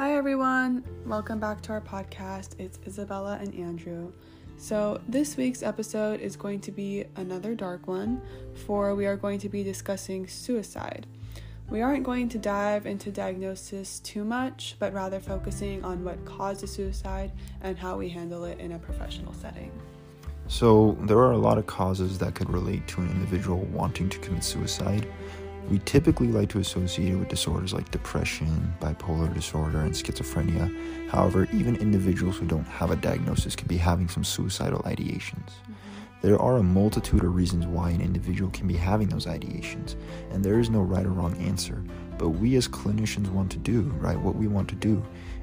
Hi, everyone. Welcome back to our podcast. It's Isabella and Andrew. So, this week's episode is going to be another dark one, for we are going to be discussing suicide. We aren't going to dive into diagnosis too much, but rather focusing on what caused the suicide and how we handle it in a professional setting. So, there are a lot of causes that could relate to an individual wanting to commit suicide. We typically like to associate it with disorders like depression, bipolar disorder, and schizophrenia. However, even individuals who don't have a diagnosis could be having some suicidal ideations. Mm-hmm. There are a multitude of reasons why an individual can be having those ideations, and there is no right or wrong answer. But we as clinicians want to do, right? What we want to do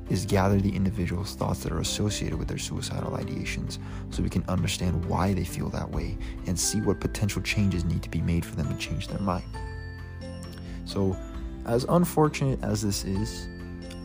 is gather the individual's thoughts that are associated with their suicidal ideations so we can understand why they feel that way and see what potential changes need to be made for them to change their mind. So, as unfortunate as this is,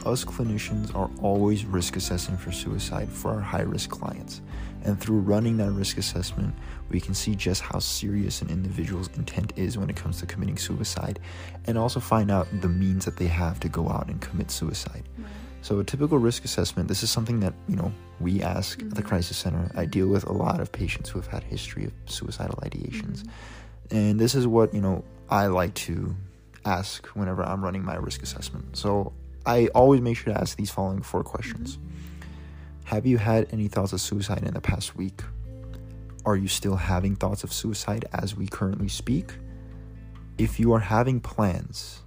us clinicians are always risk assessing for suicide for our high risk clients. And through running that risk assessment, we can see just how serious an individual's intent is when it comes to committing suicide and also find out the means that they have to go out and commit suicide. Right. So, a typical risk assessment, this is something that, you know, we ask mm-hmm. at the mm-hmm. crisis center. I deal with a lot of patients who have had history of suicidal ideations. Mm-hmm. And this is what, you know, I like to ask whenever I'm running my risk assessment. So I always make sure to ask these following four questions Have you had any thoughts of suicide in the past week? Are you still having thoughts of suicide as we currently speak? If you are having plans,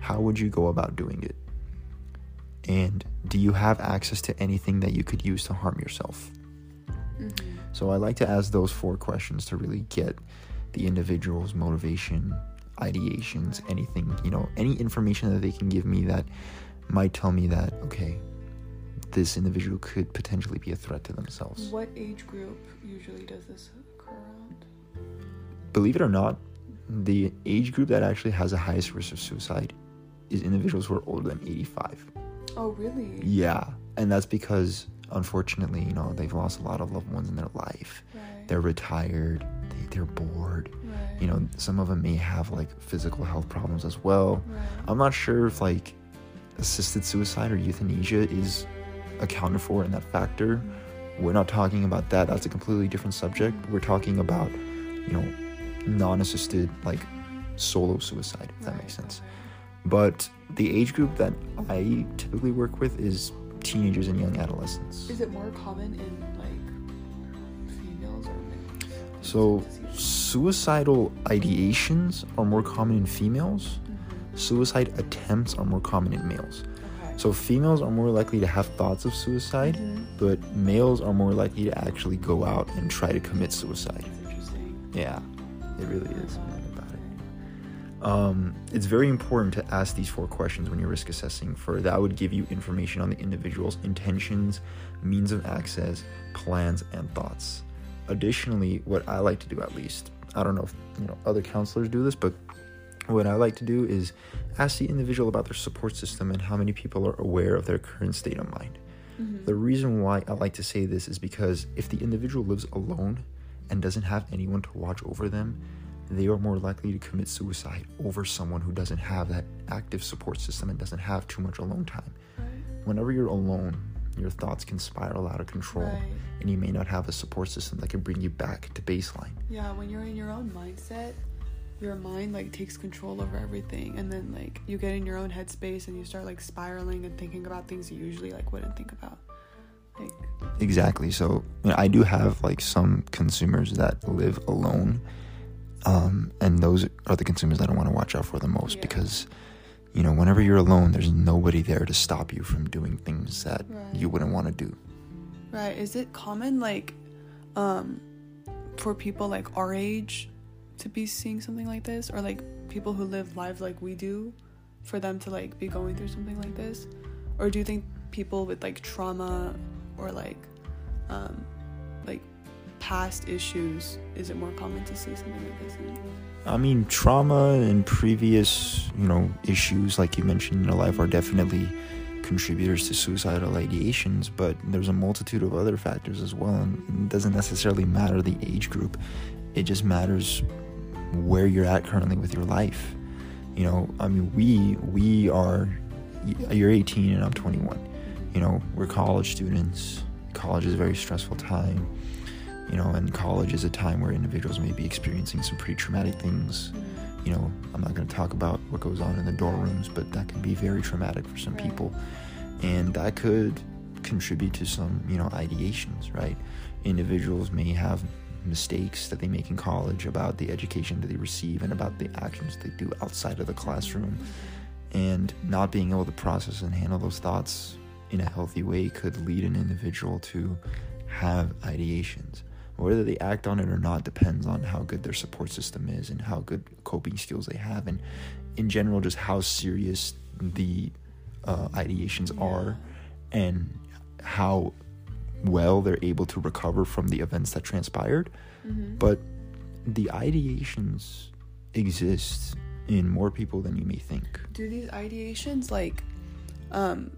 how would you go about doing it? And do you have access to anything that you could use to harm yourself? Mm-hmm. So I like to ask those four questions to really get the individual's motivation ideations, anything, you know, any information that they can give me that might tell me that, okay, this individual could potentially be a threat to themselves. What age group usually does this occur around? Believe it or not, the age group that actually has the highest risk of suicide is individuals who are older than 85. Oh, really? Yeah. And that's because, unfortunately, you know, they've lost a lot of loved ones in their life. Right. They're retired, they, they're bored. You know some of them may have like physical health problems as well. Right. i'm not sure if like assisted suicide or euthanasia is accounted for in that factor. We're not talking about that. That's a completely different subject. We're talking about you know non-assisted like solo suicide if right. that makes sense. But the age group that i typically work with is teenagers and young adolescents. Is it more common in like so suicidal ideations are more common in females. Mm-hmm. Suicide attempts are more common in males. Okay. So females are more likely to have thoughts of suicide, mm-hmm. but males are more likely to actually go out and try to commit suicide. Yeah, it really is. Um, it's very important to ask these four questions when you're risk assessing, for that would give you information on the individual's intentions, means of access, plans, and thoughts. Additionally, what I like to do at least I don't know if you know other counselors do this, but what I like to do is ask the individual about their support system and how many people are aware of their current state of mind. Mm-hmm. The reason why I like to say this is because if the individual lives alone and doesn't have anyone to watch over them, they are more likely to commit suicide over someone who doesn't have that active support system and doesn't have too much alone time. Whenever you're alone, your thoughts can spiral out of control right. and you may not have a support system that can bring you back to baseline yeah when you're in your own mindset your mind like takes control over everything and then like you get in your own headspace and you start like spiraling and thinking about things you usually like wouldn't think about like exactly so you know, i do have like some consumers that live alone um, and those are the consumers that i want to watch out for the most yeah. because you know, whenever you're alone, there's nobody there to stop you from doing things that right. you wouldn't want to do. Right. Is it common, like, um, for people like our age to be seeing something like this, or like people who live lives like we do, for them to like be going through something like this, or do you think people with like trauma or like, um, like past issues, is it more common to see something like this? I mean, trauma and previous, you know, issues like you mentioned in your life are definitely contributors to suicidal ideations, but there's a multitude of other factors as well, and it doesn't necessarily matter the age group. It just matters where you're at currently with your life. You know, I mean, we we are you're 18 and I'm 21. You know, we're college students. College is a very stressful time. You know, and college is a time where individuals may be experiencing some pretty traumatic things. You know, I'm not going to talk about what goes on in the dorm rooms, but that can be very traumatic for some people. And that could contribute to some, you know, ideations, right? Individuals may have mistakes that they make in college about the education that they receive and about the actions they do outside of the classroom. And not being able to process and handle those thoughts in a healthy way could lead an individual to have ideations. Whether they act on it or not depends on how good their support system is and how good coping skills they have, and in general, just how serious the uh, ideations are and how well they're able to recover from the events that transpired. Mm-hmm. But the ideations exist in more people than you may think. Do these ideations like um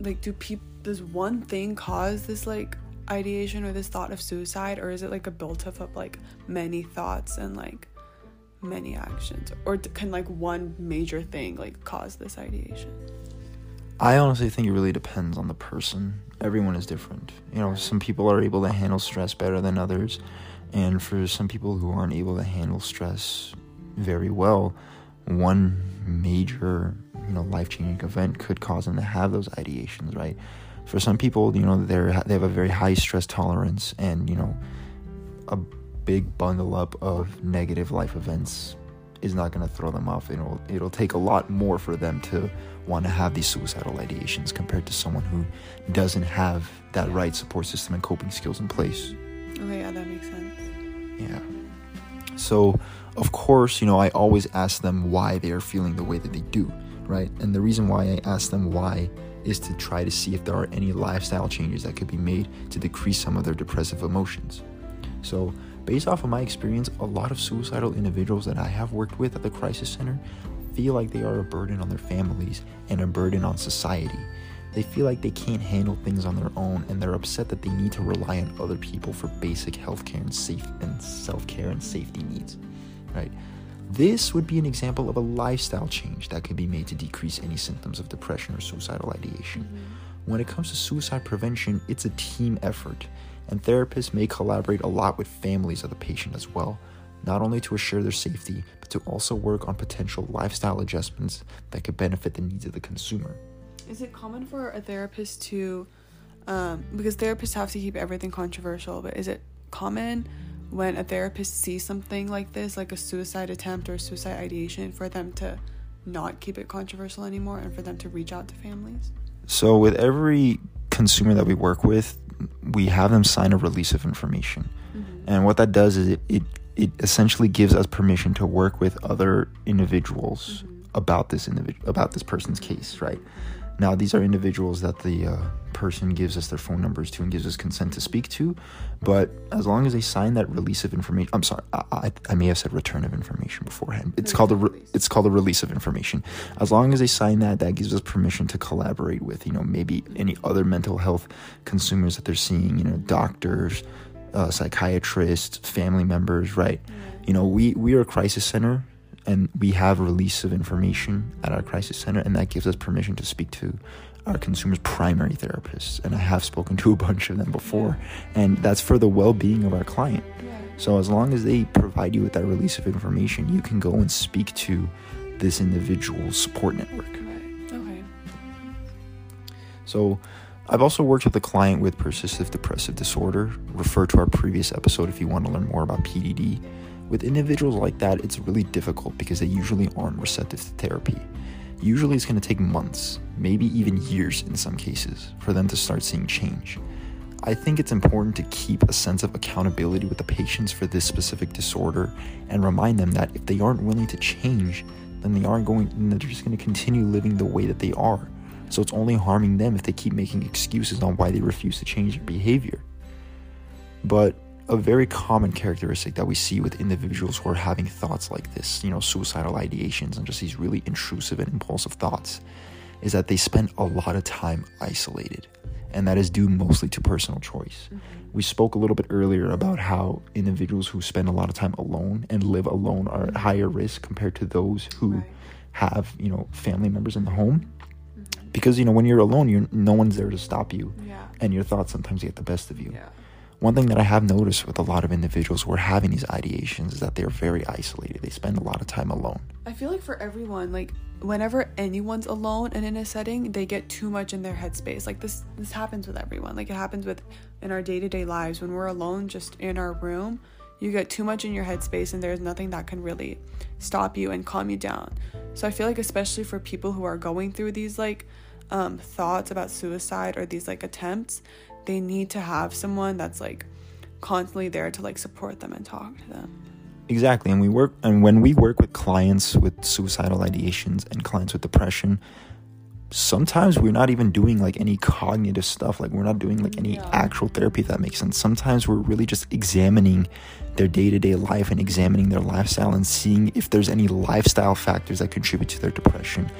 like do people does one thing cause this like ideation or this thought of suicide or is it like a built up of like many thoughts and like many actions or can like one major thing like cause this ideation? I honestly think it really depends on the person. Everyone is different. You know, some people are able to handle stress better than others. And for some people who aren't able to handle stress very well, one major, you know, life-changing event could cause them to have those ideations, right? For some people, you know, they're they have a very high stress tolerance and, you know, a big bundle up of negative life events is not going to throw them off. It'll it'll take a lot more for them to want to have these suicidal ideations compared to someone who doesn't have that right support system and coping skills in place. Okay, yeah, that makes sense. Yeah. So, of course, you know, I always ask them why they are feeling the way that they do, right? And the reason why I ask them why is to try to see if there are any lifestyle changes that could be made to decrease some of their depressive emotions. So, based off of my experience, a lot of suicidal individuals that I have worked with at the crisis center feel like they are a burden on their families and a burden on society. They feel like they can't handle things on their own and they're upset that they need to rely on other people for basic healthcare and safe and self-care and safety needs. Right? This would be an example of a lifestyle change that could be made to decrease any symptoms of depression or suicidal ideation. Mm-hmm. When it comes to suicide prevention, it's a team effort, and therapists may collaborate a lot with families of the patient as well, not only to assure their safety, but to also work on potential lifestyle adjustments that could benefit the needs of the consumer. Is it common for a therapist to, um, because therapists have to keep everything controversial, but is it common when a therapist sees something like this, like a suicide attempt or suicide ideation, for them to not keep it controversial anymore and for them to reach out to families? So, with every consumer that we work with, we have them sign a release of information. Mm-hmm. And what that does is it, it, it essentially gives us permission to work with other individuals mm-hmm. about this individual about this person's case, right? Now, these are individuals that the uh, person gives us their phone numbers to and gives us consent to speak to. But as long as they sign that release of information, I'm sorry, I, I, I may have said return of information beforehand. It's called a re- it's called a release of information. As long as they sign that, that gives us permission to collaborate with you know maybe any other mental health consumers that they're seeing. You know, doctors, uh, psychiatrists, family members, right? You know, we we are a crisis center and we have release of information at our crisis center and that gives us permission to speak to our consumers primary therapists and i have spoken to a bunch of them before and that's for the well-being of our client so as long as they provide you with that release of information you can go and speak to this individual support network okay so I've also worked with a client with persistent depressive disorder. Refer to our previous episode if you want to learn more about PDD. With individuals like that, it's really difficult because they usually aren't receptive to therapy. Usually, it's going to take months, maybe even years in some cases, for them to start seeing change. I think it's important to keep a sense of accountability with the patients for this specific disorder and remind them that if they aren't willing to change, then they aren't going, they're just going to continue living the way that they are. So it's only harming them if they keep making excuses on why they refuse to change their behavior. But a very common characteristic that we see with individuals who are having thoughts like this, you know, suicidal ideations and just these really intrusive and impulsive thoughts, is that they spend a lot of time isolated. And that is due mostly to personal choice. Mm-hmm. We spoke a little bit earlier about how individuals who spend a lot of time alone and live alone are at higher risk compared to those who right. have, you know, family members in the home. Mm-hmm. because you know when you're alone, you're no one's there to stop you, Yeah. and your thoughts sometimes get the best of you. Yeah. One thing that I have noticed with a lot of individuals who are having these ideations is that they're very isolated. They spend a lot of time alone. I feel like for everyone, like whenever anyone's alone and in a setting, they get too much in their headspace. Like this this happens with everyone. Like it happens with in our day-to-day lives when we're alone just in our room, you get too much in your headspace and there's nothing that can really stop you and calm you down. So I feel like especially for people who are going through these like um thoughts about suicide or these like attempts, they need to have someone that's like constantly there to like support them and talk to them. Exactly, and we work and when we work with clients with suicidal ideations and clients with depression, sometimes we're not even doing like any cognitive stuff. Like we're not doing like any Yeah. actual therapy if that makes sense. Sometimes we're really just examining their day-to-day life and examining their lifestyle and seeing if there's any lifestyle factors that contribute to their depression.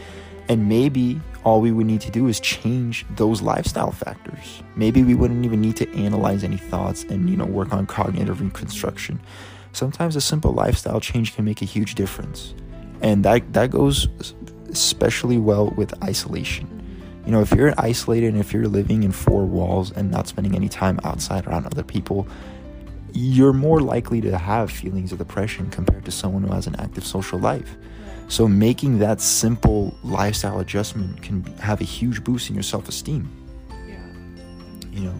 And maybe all we would need to do is change those lifestyle factors. Maybe we wouldn't even need to analyze any thoughts and you know work on cognitive reconstruction. Sometimes a simple lifestyle change can make a huge difference. And that that goes especially well with isolation. You know, if you're isolated and if you're living in four walls and not spending any time outside around other people, you're more likely to have feelings of depression compared to someone who has an active social life. So making that simple lifestyle adjustment can have a huge boost in your self-esteem, Yeah. you know.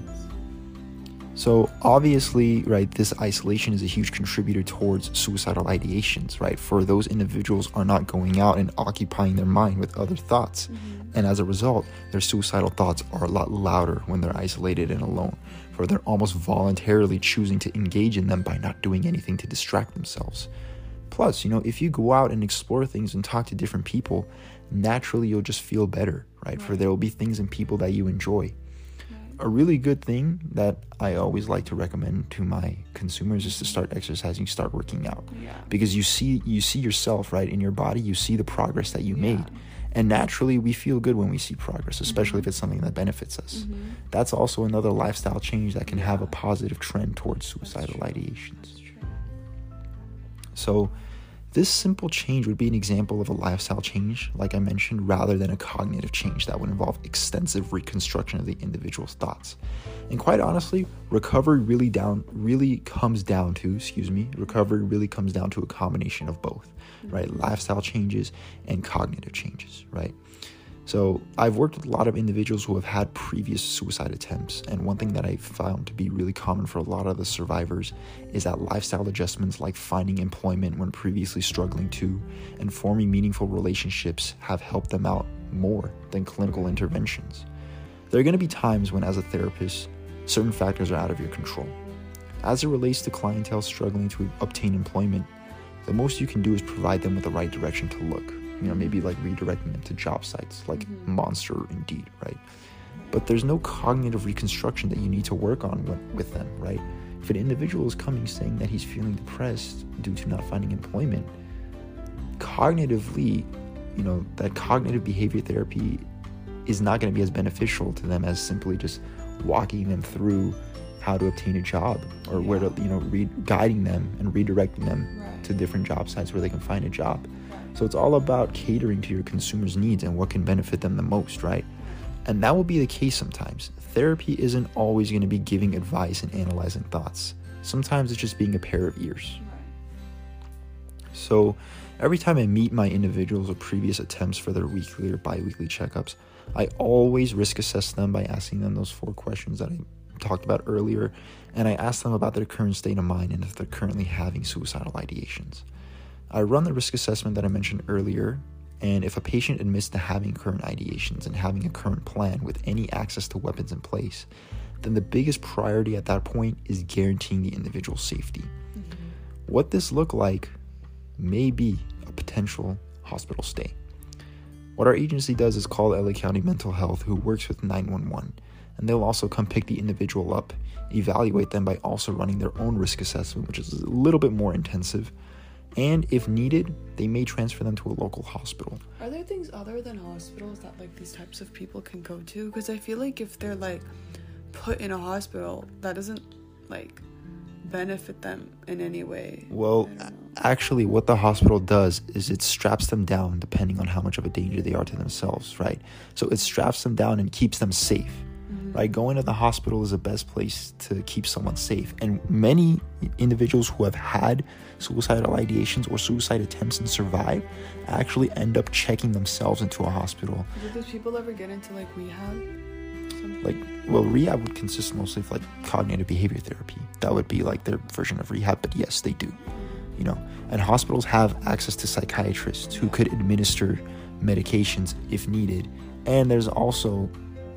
So obviously, right, this isolation is a huge contributor towards suicidal ideations, right? For those individuals are not going out and occupying their mind with other thoughts. Mm-hmm. And as a result, their suicidal thoughts are a lot louder when they're isolated and alone, for they're almost voluntarily choosing to engage in them by not doing anything to distract themselves. Plus, you know, if you go out and explore things and talk to different people, naturally you'll just feel better, right? For there will be things and people that you enjoy. A really good thing that I always like to recommend to my consumers is to start exercising, start working out. Yeah. Because you see you see yourself, right, in your body, you see the progress that you made. And naturally we feel good when we see progress, especially if it's something that benefits us. That's also another lifestyle change that can have a positive trend towards suicidal ideations. So, this simple change would be an example of a lifestyle change, like I mentioned, rather than a cognitive change that would involve extensive reconstruction of the individual's thoughts. And quite honestly, recovery really down really comes down to, excuse me, recovery really comes down to a combination of both, right? Lifestyle changes and cognitive changes, right? So I've worked with a lot of individuals who have had previous suicide attempts, and one thing that I found to be really common for a lot of the survivors is that lifestyle adjustments like finding employment when previously struggling to and forming meaningful relationships have helped them out more than clinical interventions. There are going to be times when, as a therapist, certain factors are out of your control. As it relates to clientele struggling to obtain employment, the most you can do is provide them with the right direction to look. You know, maybe like redirecting them to job sites like mm-hmm. Monster Indeed, right? But there's no cognitive reconstruction that you need to work on with, with them, right? If an individual is coming saying that he's feeling depressed due to not finding employment, cognitively, you know, that cognitive behavior therapy is not going to be as beneficial to them as simply just walking them through how to obtain a job or where to, you know, re- guiding them and redirecting them Right. to different job sites where they can find a job. So it's all about catering to your consumers' needs and what can benefit them the most, right? And that will be the case sometimes. Therapy isn't always going to be giving advice and analyzing thoughts. Sometimes it's just being a pair of ears. So every time I meet my individuals with previous attempts for their weekly or bi weekly checkups, I always risk assess them by asking them those four questions that I talked about earlier. And I ask them about their current state of mind and if they're currently having suicidal ideations. I run the risk assessment that I mentioned earlier. And if a patient admits to having current ideations and having a current plan with any access to weapons in place, then the biggest priority at that point is guaranteeing the individual's safety. Mm-hmm. What this look like may be a potential hospital stay. What our agency does is call LA County Mental Health, who works with 911, and they'll also come pick the individual up, evaluate them by also running their own risk assessment, which is a little bit more intensive. And if needed, they may transfer them to a local hospital. Are there things other than hospitals that like these types of people can go to? Because I feel like if they're like put in a hospital, that doesn't like benefit them in any way. Well, I don't know. actually what the hospital does is it straps them down depending on how much of a danger they are to themselves, right? So it straps them down and keeps them safe. Right, going to the hospital is the best place to keep someone safe. And many individuals who have had suicidal ideations or suicide attempts and survive actually end up checking themselves into a hospital. Do those people ever get into like rehab? Like, well, rehab would consist mostly of like cognitive behavior therapy. That would be like their version of rehab, but yes, they do. You know, and hospitals have access to psychiatrists who could administer medications if needed. And there's also,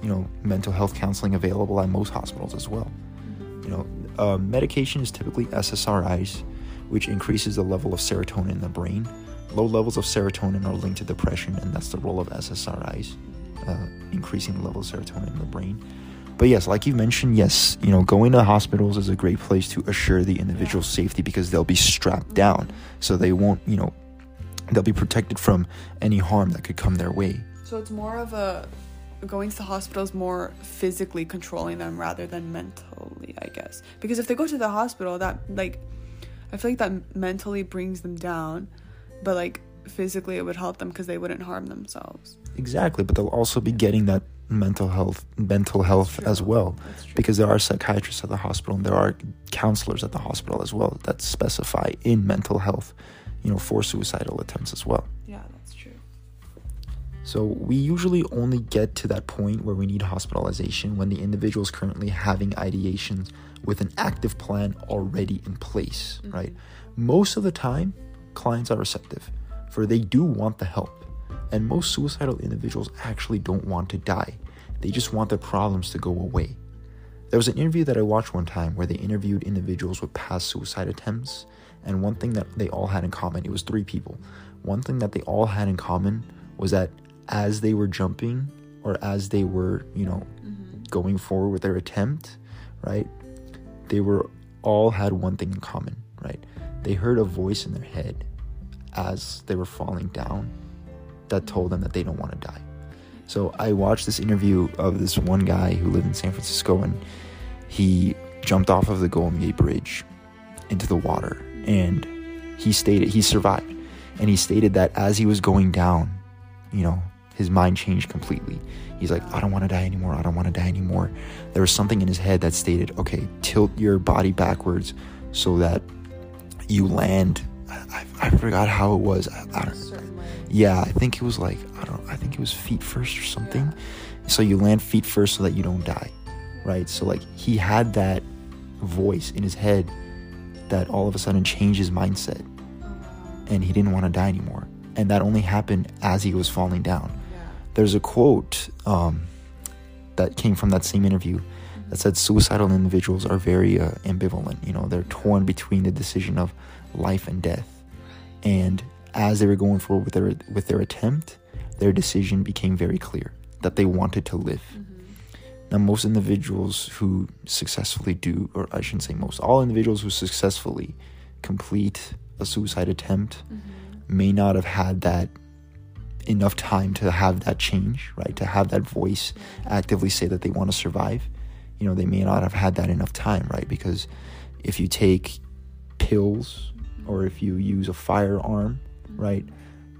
you know, mental health counseling available at most hospitals as well. You know, uh, medication is typically SSRIs, which increases the level of serotonin in the brain. Low levels of serotonin are linked to depression, and that's the role of SSRIs, uh, increasing the level of serotonin in the brain. But yes, like you mentioned, yes, you know, going to hospitals is a great place to assure the individual's safety because they'll be strapped down, so they won't, you know, they'll be protected from any harm that could come their way. So it's more of a going to the hospital is more physically controlling them rather than mentally, I guess. Because if they go to the hospital, that like I feel like that mentally brings them down, but like physically it would help them because they wouldn't harm themselves. Exactly, but they'll also be getting that mental health mental health as well because there are psychiatrists at the hospital and there are counselors at the hospital as well that specify in mental health, you know, for suicidal attempts as well. yeah, that's true. So we usually only get to that point where we need hospitalization when the individual is currently having ideations with an active plan already in place, mm-hmm. right? Most of the time, clients are receptive, for they do want the help. And most suicidal individuals actually don't want to die. They just want their problems to go away. There was an interview that I watched one time where they interviewed individuals with past suicide attempts, and one thing that they all had in common, it was three people. One thing that they all had in common was that as they were jumping or as they were, you know, mm-hmm. going forward with their attempt, right? They were all had one thing in common, right? They heard a voice in their head as they were falling down that told them that they don't want to die. So I watched this interview of this one guy who lived in San Francisco and he jumped off of the Golden Gate Bridge into the water and he stated he survived and he stated that as he was going down, you know, his mind changed completely. He's like, I don't want to die anymore. I don't want to die anymore. There was something in his head that stated, okay, tilt your body backwards so that you land. I, I, I forgot how it was. I, I don't, yeah, I think it was like I don't. I think it was feet first or something. So you land feet first so that you don't die, right? So like he had that voice in his head that all of a sudden changed his mindset, oh, and he didn't want to die anymore. And that only happened as he was falling down. There's a quote um, that came from that same interview that said suicidal individuals are very uh, ambivalent. You know, they're torn between the decision of life and death. And as they were going forward with their with their attempt, their decision became very clear that they wanted to live. Now, most individuals who successfully do, or I shouldn't say most, all individuals who successfully complete a suicide attempt may not have had that enough time to have that change, right? To have that voice actively say that they want to survive. You know, they may not have had that enough time, right? Because if you take pills or if you use a firearm, right,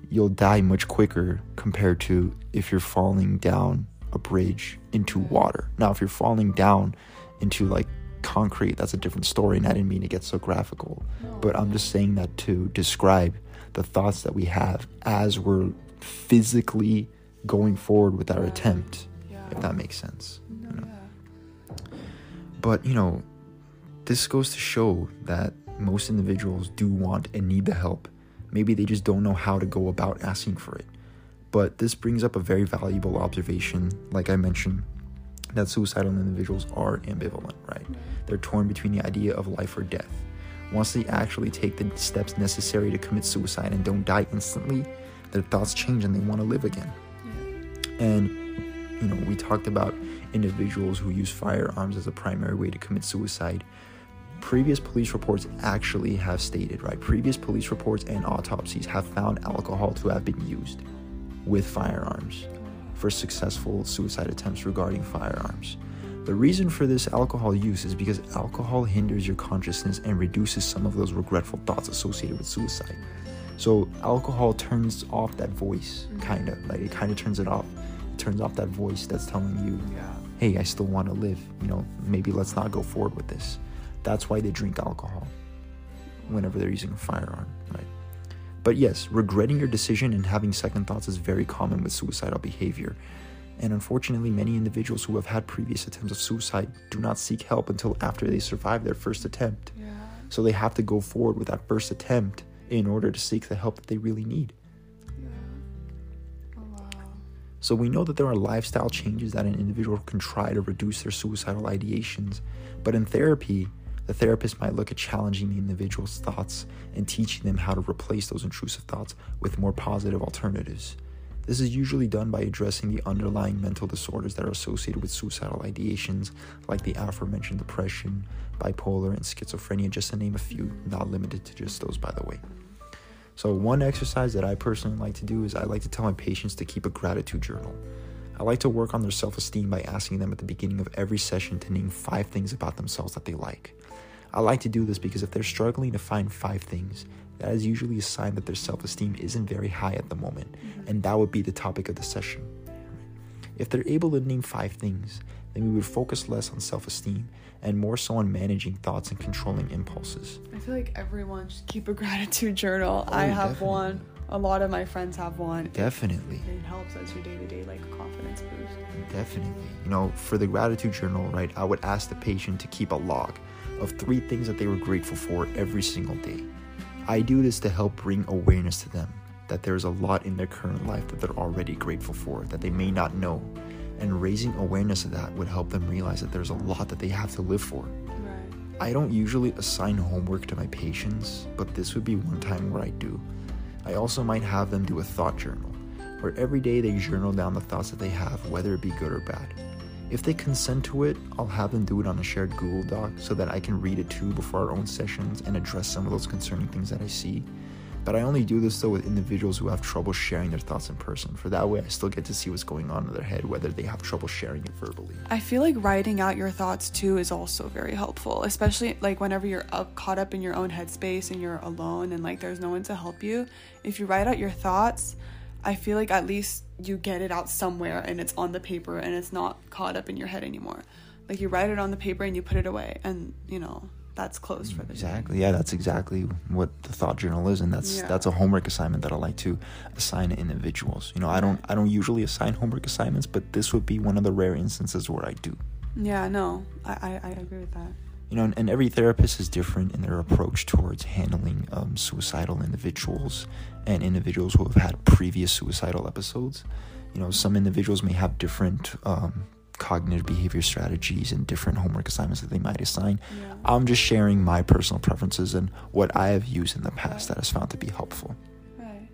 you'll die much quicker compared to if you're falling down a bridge into water. Now, if you're falling down into like concrete, that's a different story, and I didn't mean to get so graphical, but I'm just saying that to describe the thoughts that we have as we're physically going forward with our Right. attempt, Yeah. if that makes sense. No, you know? yeah. But, you know, this goes to show that most individuals do want and need the help. Maybe they just don't know how to go about asking for it. But this brings up a very valuable observation, like I mentioned, that suicidal individuals are ambivalent, right? They're torn between the idea of life or death. Once they actually take the steps necessary to commit suicide and don't die instantly, their thoughts change and they want to live again. And, you know, we talked about individuals who use firearms as a primary way to commit suicide. Previous police reports actually have stated, right? Previous police reports and autopsies have found alcohol to have been used with firearms for successful suicide attempts regarding firearms. The reason for this alcohol use is because alcohol hinders your consciousness and reduces some of those regretful thoughts associated with suicide. So alcohol turns off that voice, Mm-hmm. kind of like it kind of turns it off. It turns off that voice that's telling you, Yeah. "Hey, I still want to live. You know, maybe let's not go forward with this." That's why they drink alcohol whenever they're using a firearm, right? But yes, regretting your decision and having second thoughts is very common with suicidal behavior. And unfortunately, many individuals who have had previous attempts of suicide do not seek help until after they survive their first attempt. Yeah. So they have to go forward with that first attempt in order to seek the help that they really need. Yeah. Oh wow. So we know that there are lifestyle changes that an individual can try to reduce their suicidal ideations. But in therapy, the therapist might look at challenging the individual's thoughts and teaching them how to replace those intrusive thoughts with more positive alternatives. This is usually done by addressing the underlying mental disorders that are associated with suicidal ideations, like the aforementioned depression, bipolar, and schizophrenia, just to name a few, not limited to just those, by the way. So, one exercise that I personally like to do is I like to tell my patients to keep a gratitude journal. I like to work on their self esteem by asking them at the beginning of every session to name five things about themselves that they like. I like to do this because if they're struggling to find five things, that is usually a sign that their self esteem isn't very high at the moment, mm-hmm. and that would be the topic of the session. If they're able to name five things, then we would focus less on self esteem and more so on managing thoughts and controlling impulses. I feel like everyone should keep a gratitude journal. Oh, I have definitely. one. A lot of my friends have one. It- Definitely. It, helps as your day to day like confidence boost. Definitely. You know, for the gratitude journal, right, I would ask the patient to keep a log of three things that they were grateful for every single day. I do this to help bring awareness to them that there's a lot in their current life that they're already grateful for that they may not know. And raising awareness of that would help them realize that there's a lot that they have to live for. Right. I don't usually assign homework to my patients, but this would be one time where I do. I also might have them do a thought journal, where every day they journal down the thoughts that they have, whether it be good or bad. If they consent to it, I'll have them do it on a shared Google Doc so that I can read it too before our own sessions and address some of those concerning things that I see. But I only do this though with individuals who have trouble sharing their thoughts in person, for that way I still get to see what's going on in their head, whether they have trouble sharing it verbally. I feel like writing out your thoughts too is also very helpful, especially like whenever you're up, caught up in your own headspace and you're alone and like there's no one to help you. If you write out your thoughts, I feel like at least you get it out somewhere and it's on the paper and it's not caught up in your head anymore. Like you write it on the paper and you put it away and you know that's closed for the day. Exactly. Yeah, that's exactly what the thought journal is, and that's Yeah. that's a homework assignment that I like to assign to individuals. You know, I don't I don't usually assign homework assignments, but this would be one of the rare instances where I do. Yeah, no, I, I, I agree with that. You know, and, and every therapist is different in their approach towards handling um, suicidal individuals and individuals who have had previous suicidal episodes. You know, some individuals may have different um, cognitive behavior strategies and different homework assignments that they might assign. Yeah. I'm just sharing my personal preferences and what I have used in the past that has found to be helpful. Right.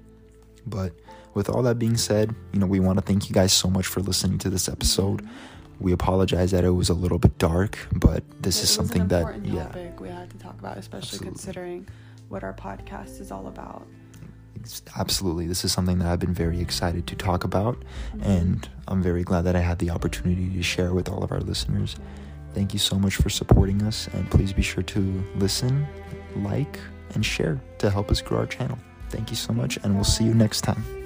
But with all that being said, you know, we want to thank you guys so much for listening to this episode. We apologize that it was a little bit dark, but this It is something that yeah, topic we had to talk about, especially Absolutely. considering what our podcast is all about. absolutely. This is something that I've been very excited to talk about Mm-hmm. and I'm very glad that I had the opportunity to share with all of our listeners. Thank you so much for supporting us and please be sure to listen, like, and share to help us grow our channel. Thank you so much and we'll see you next time.